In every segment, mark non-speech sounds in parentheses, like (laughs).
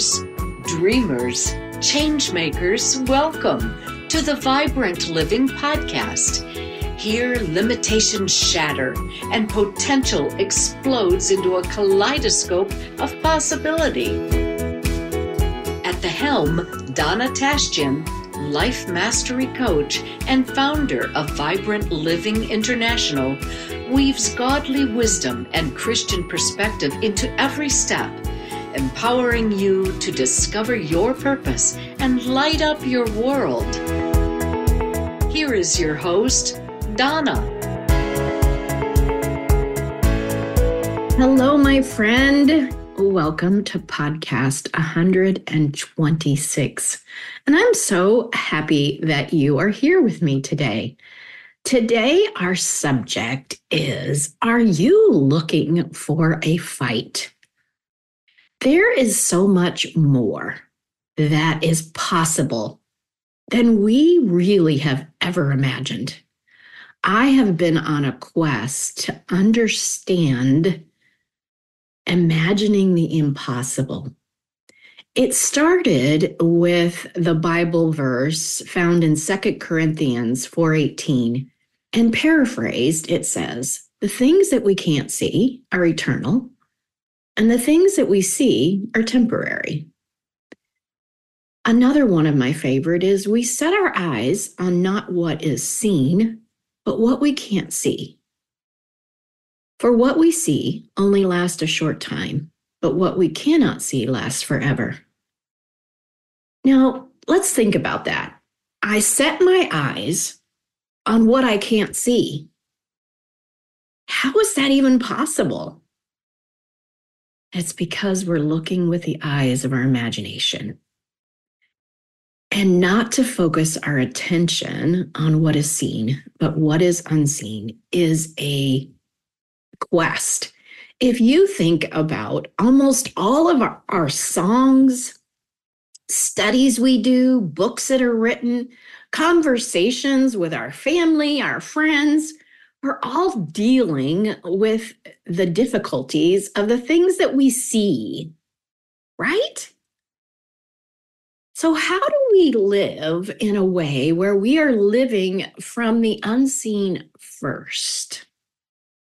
Dreamers, changemakers, welcome to the Vibrant Living Podcast. Here, limitations shatter and potential explodes into a kaleidoscope of possibility. At the helm, Donna Tashjian, life mastery coach and founder of Vibrant Living International, weaves godly wisdom and Christian perspective into every step empowering you to discover your purpose and light up your world. Here is your host, Donna. Hello, my friend. Welcome to podcast 126. And I'm so happy that you are here with me today. Today, our subject is Are you looking for a fight? There is so much more that is possible than we really have ever imagined. I have been on a quest to understand imagining the impossible. It started with the Bible verse found in Second Corinthians 4:18 and paraphrased it says, "The things that we can't see are eternal, and the things that we see are temporary. Another one of my favorite is we set our eyes on not what is seen, but what we can't see. For what we see only lasts a short time, but what we cannot see lasts forever. Now, let's think about that. I set my eyes on what I can't see. How is that even possible? It's because we're looking with the eyes of our imagination. And not to focus our attention on what is seen, but what is unseen is a quest. If you think about almost all of our, our songs, studies we do, books that are written, conversations with our family, our friends, we're all dealing with the difficulties of the things that we see, right? So, how do we live in a way where we are living from the unseen first?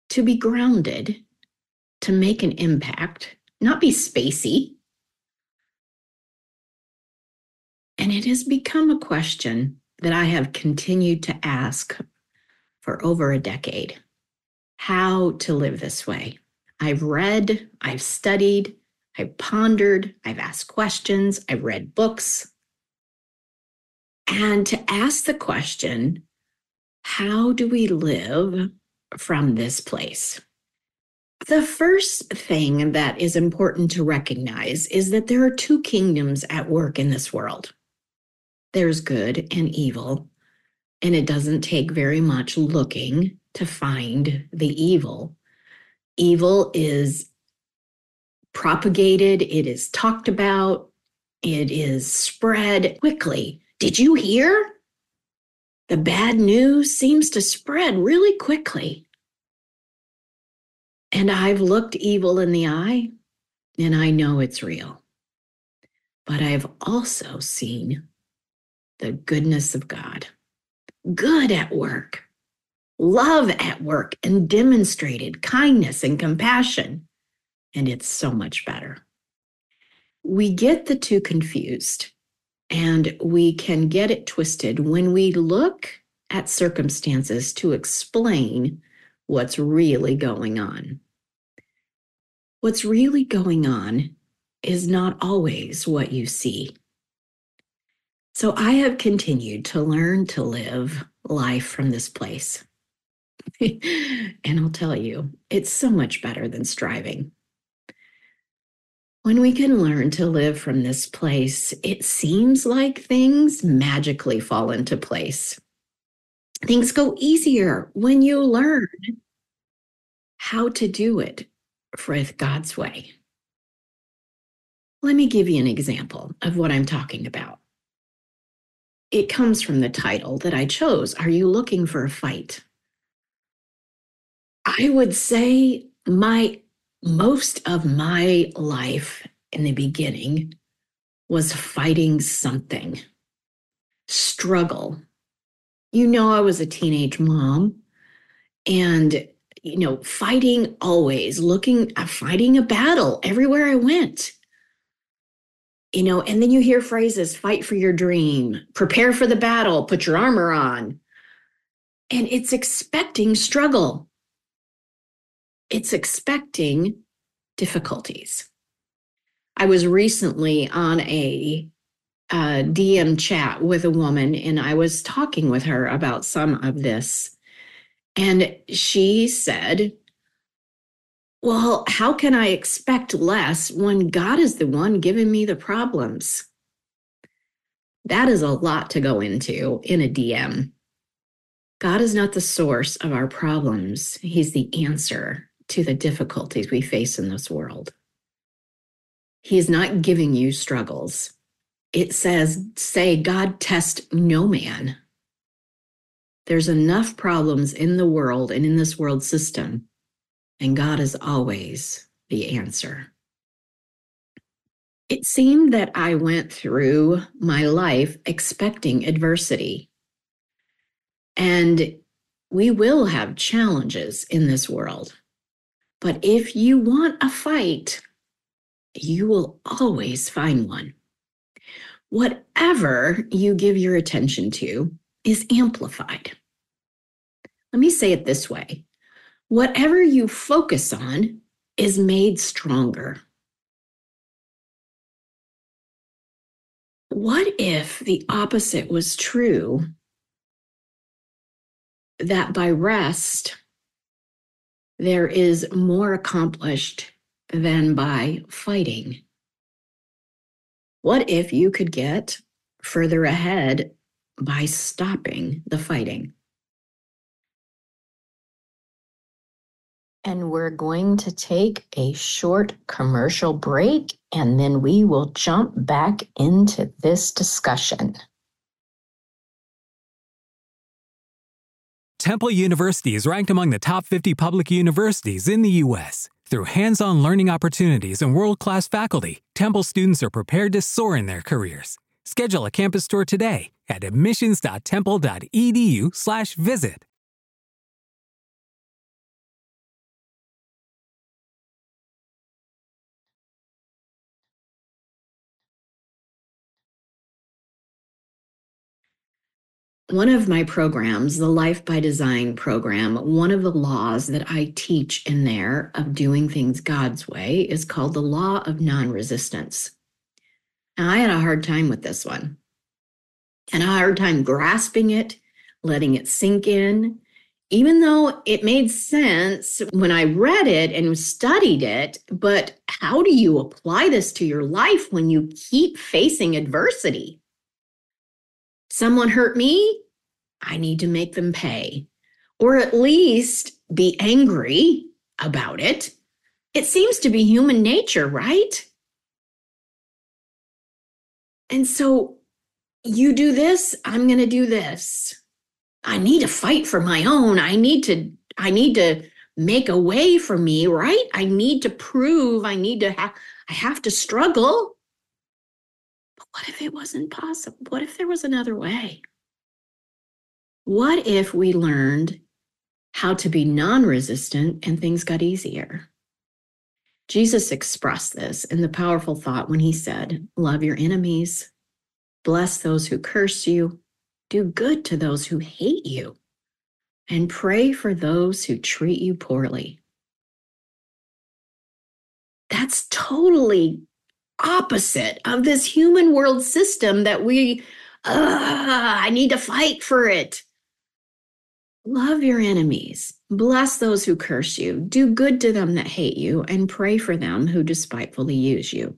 To be grounded, to make an impact, not be spacey. And it has become a question that I have continued to ask for over a decade how to live this way. I've read, I've studied, I've pondered, I've asked questions, I've read books. And to ask the question, how do we live from this place? The first thing that is important to recognize is that there are two kingdoms at work in this world there's good and evil, and it doesn't take very much looking to find the evil. Evil is propagated, it is talked about, it is spread quickly. Did you hear? The bad news seems to spread really quickly. And I've looked evil in the eye and I know it's real. But I've also seen the goodness of God good at work, love at work, and demonstrated kindness and compassion. And it's so much better. We get the two confused and we can get it twisted when we look at circumstances to explain what's really going on. What's really going on is not always what you see. So I have continued to learn to live life from this place. (laughs) and I'll tell you, it's so much better than striving. When we can learn to live from this place, it seems like things magically fall into place. Things go easier when you learn how to do it with God's way. Let me give you an example of what I'm talking about it comes from the title that I chose. Are you looking for a fight? I would say my most of my life in the beginning was fighting something, struggle. You know, I was a teenage mom and, you know, fighting always, looking, uh, fighting a battle everywhere I went. You know, and then you hear phrases fight for your dream, prepare for the battle, put your armor on. And it's expecting struggle, it's expecting difficulties. I was recently on a, a DM chat with a woman, and I was talking with her about some of this. And she said, Well, how can I expect less when God is the one giving me the problems? That is a lot to go into in a DM. God is not the source of our problems, He's the answer to the difficulties we face in this world. He is not giving you struggles. It says, say, God test no man. There's enough problems in the world and in this world system, and God is always the answer. It seemed that I went through my life expecting adversity. And we will have challenges in this world. But if you want a fight, you will always find one. Whatever you give your attention to is amplified. Let me say it this way whatever you focus on is made stronger. What if the opposite was true? That by rest, there is more accomplished than by fighting. What if you could get further ahead by stopping the fighting? And we're going to take a short commercial break and then we will jump back into this discussion. Temple University is ranked among the top 50 public universities in the U.S. Through hands on learning opportunities and world class faculty, Temple students are prepared to soar in their careers. Schedule a campus tour today at admissions.temple.edu/slash visit. One of my programs, the Life by Design program, one of the laws that I teach in there of doing things God's way is called the law of non resistance. Now, I had a hard time with this one and a hard time grasping it, letting it sink in, even though it made sense when I read it and studied it. But how do you apply this to your life when you keep facing adversity? Someone hurt me, I need to make them pay, or at least be angry about it. It seems to be human nature, right? And so you do this, I'm going to do this. I need to fight for my own. I need to I need to make a way for me, right? I need to prove, I need to have I have to struggle. What if it wasn't possible? What if there was another way? What if we learned how to be non resistant and things got easier? Jesus expressed this in the powerful thought when he said, Love your enemies, bless those who curse you, do good to those who hate you, and pray for those who treat you poorly. That's totally opposite of this human world system that we, uh, I need to fight for it. Love your enemies, bless those who curse you, do good to them that hate you, and pray for them who despitefully use you.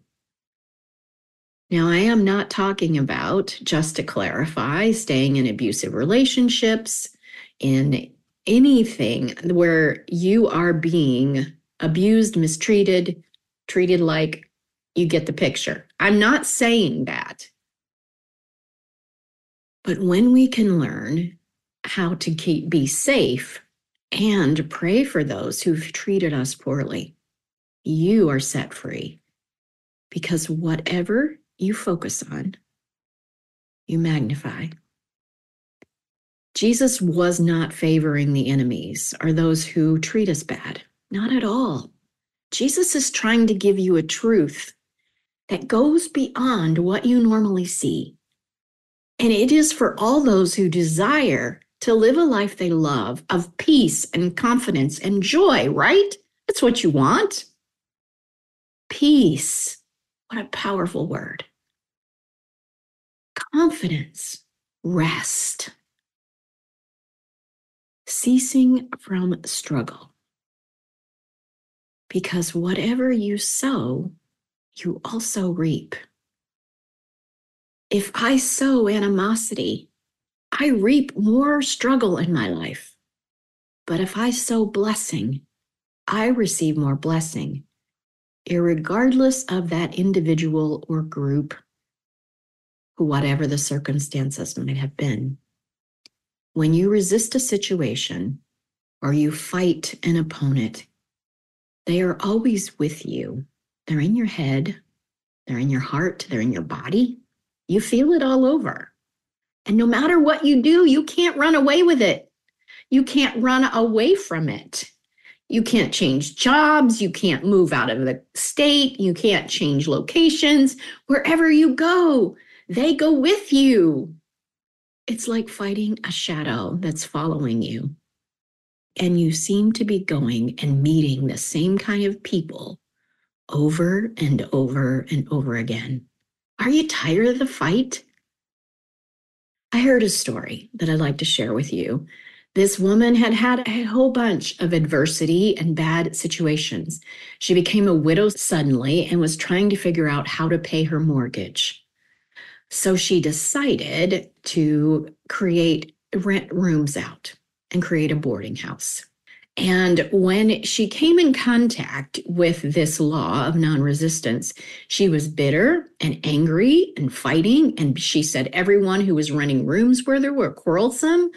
Now, I am not talking about, just to clarify, staying in abusive relationships, in anything where you are being abused, mistreated, treated like you get the picture. I'm not saying that. But when we can learn how to keep be safe and pray for those who've treated us poorly. You are set free because whatever you focus on, you magnify. Jesus was not favoring the enemies or those who treat us bad. Not at all. Jesus is trying to give you a truth that goes beyond what you normally see. And it is for all those who desire to live a life they love of peace and confidence and joy, right? That's what you want. Peace. What a powerful word. Confidence, rest, ceasing from struggle. Because whatever you sow, you also reap. If I sow animosity, I reap more struggle in my life. But if I sow blessing, I receive more blessing, regardless of that individual or group, whatever the circumstances might have been. When you resist a situation or you fight an opponent, they are always with you. They're in your head, they're in your heart, they're in your body. You feel it all over. And no matter what you do, you can't run away with it. You can't run away from it. You can't change jobs. You can't move out of the state. You can't change locations. Wherever you go, they go with you. It's like fighting a shadow that's following you. And you seem to be going and meeting the same kind of people over and over and over again. Are you tired of the fight? I heard a story that I'd like to share with you. This woman had had a whole bunch of adversity and bad situations. She became a widow suddenly and was trying to figure out how to pay her mortgage. So she decided to create rent rooms out and create a boarding house. And when she came in contact with this law of non resistance, she was bitter and angry and fighting. And she said everyone who was running rooms where there were quarrelsome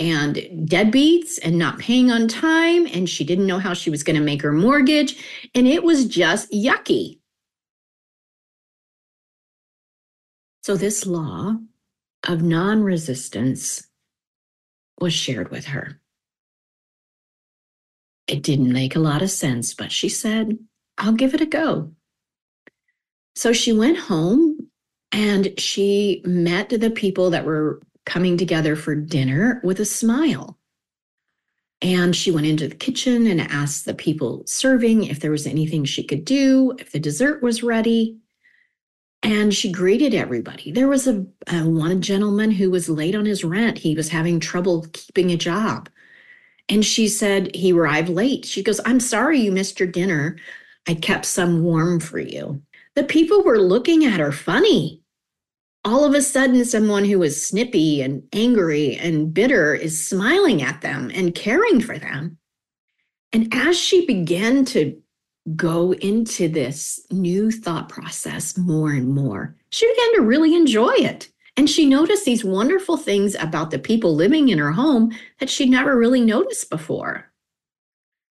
and deadbeats and not paying on time. And she didn't know how she was going to make her mortgage. And it was just yucky. So, this law of non resistance was shared with her. It didn't make a lot of sense, but she said, I'll give it a go. So she went home and she met the people that were coming together for dinner with a smile. And she went into the kitchen and asked the people serving if there was anything she could do, if the dessert was ready. And she greeted everybody. There was a, a one gentleman who was late on his rent. He was having trouble keeping a job. And she said, he arrived late. She goes, I'm sorry you missed your dinner. I kept some warm for you. The people were looking at her funny. All of a sudden, someone who was snippy and angry and bitter is smiling at them and caring for them. And as she began to go into this new thought process more and more, she began to really enjoy it. And she noticed these wonderful things about the people living in her home that she'd never really noticed before.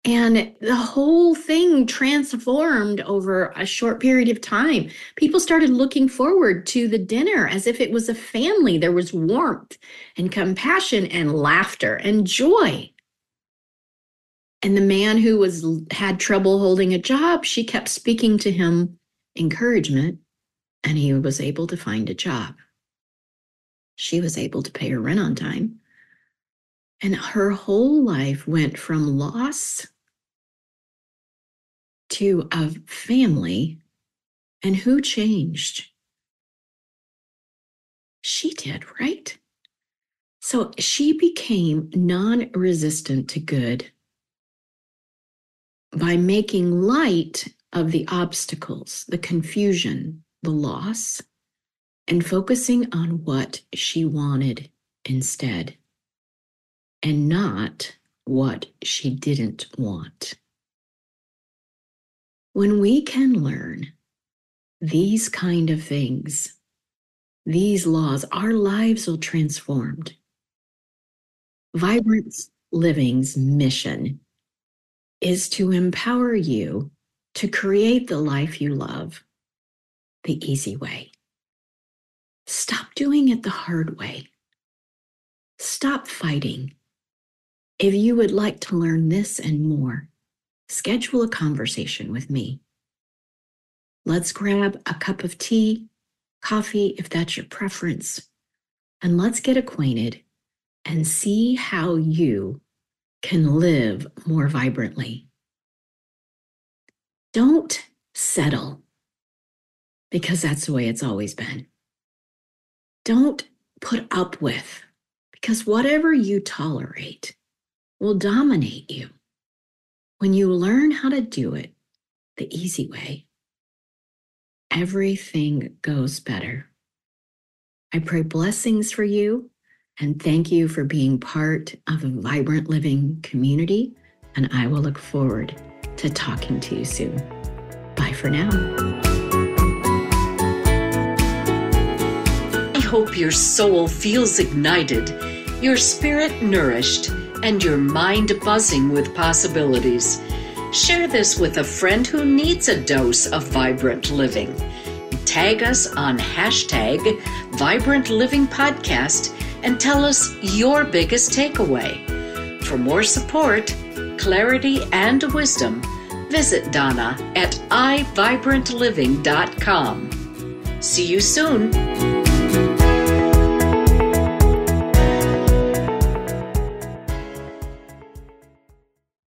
And the whole thing transformed over a short period of time. People started looking forward to the dinner as if it was a family. There was warmth and compassion and laughter and joy. And the man who was had trouble holding a job, she kept speaking to him encouragement and he was able to find a job she was able to pay her rent on time. And her whole life went from loss to a family. And who changed? She did, right? So she became non resistant to good by making light of the obstacles, the confusion, the loss, and focusing on what she wanted instead and not what she didn't want. When we can learn these kind of things, these laws, our lives will transformed. Vibrant Living's mission is to empower you to create the life you love the easy way. Stop doing it the hard way. Stop fighting. If you would like to learn this and more, schedule a conversation with me. Let's grab a cup of tea, coffee, if that's your preference, and let's get acquainted and see how you can live more vibrantly. Don't settle because that's the way it's always been. Don't put up with because whatever you tolerate will dominate you. When you learn how to do it the easy way, everything goes better. I pray blessings for you and thank you for being part of a vibrant living community. And I will look forward to talking to you soon. Bye for now. Hope your soul feels ignited, your spirit nourished, and your mind buzzing with possibilities. Share this with a friend who needs a dose of vibrant living. Tag us on hashtag Vibrant Living Podcast and tell us your biggest takeaway. For more support, clarity, and wisdom, visit Donna at iVibrantLiving.com. See you soon.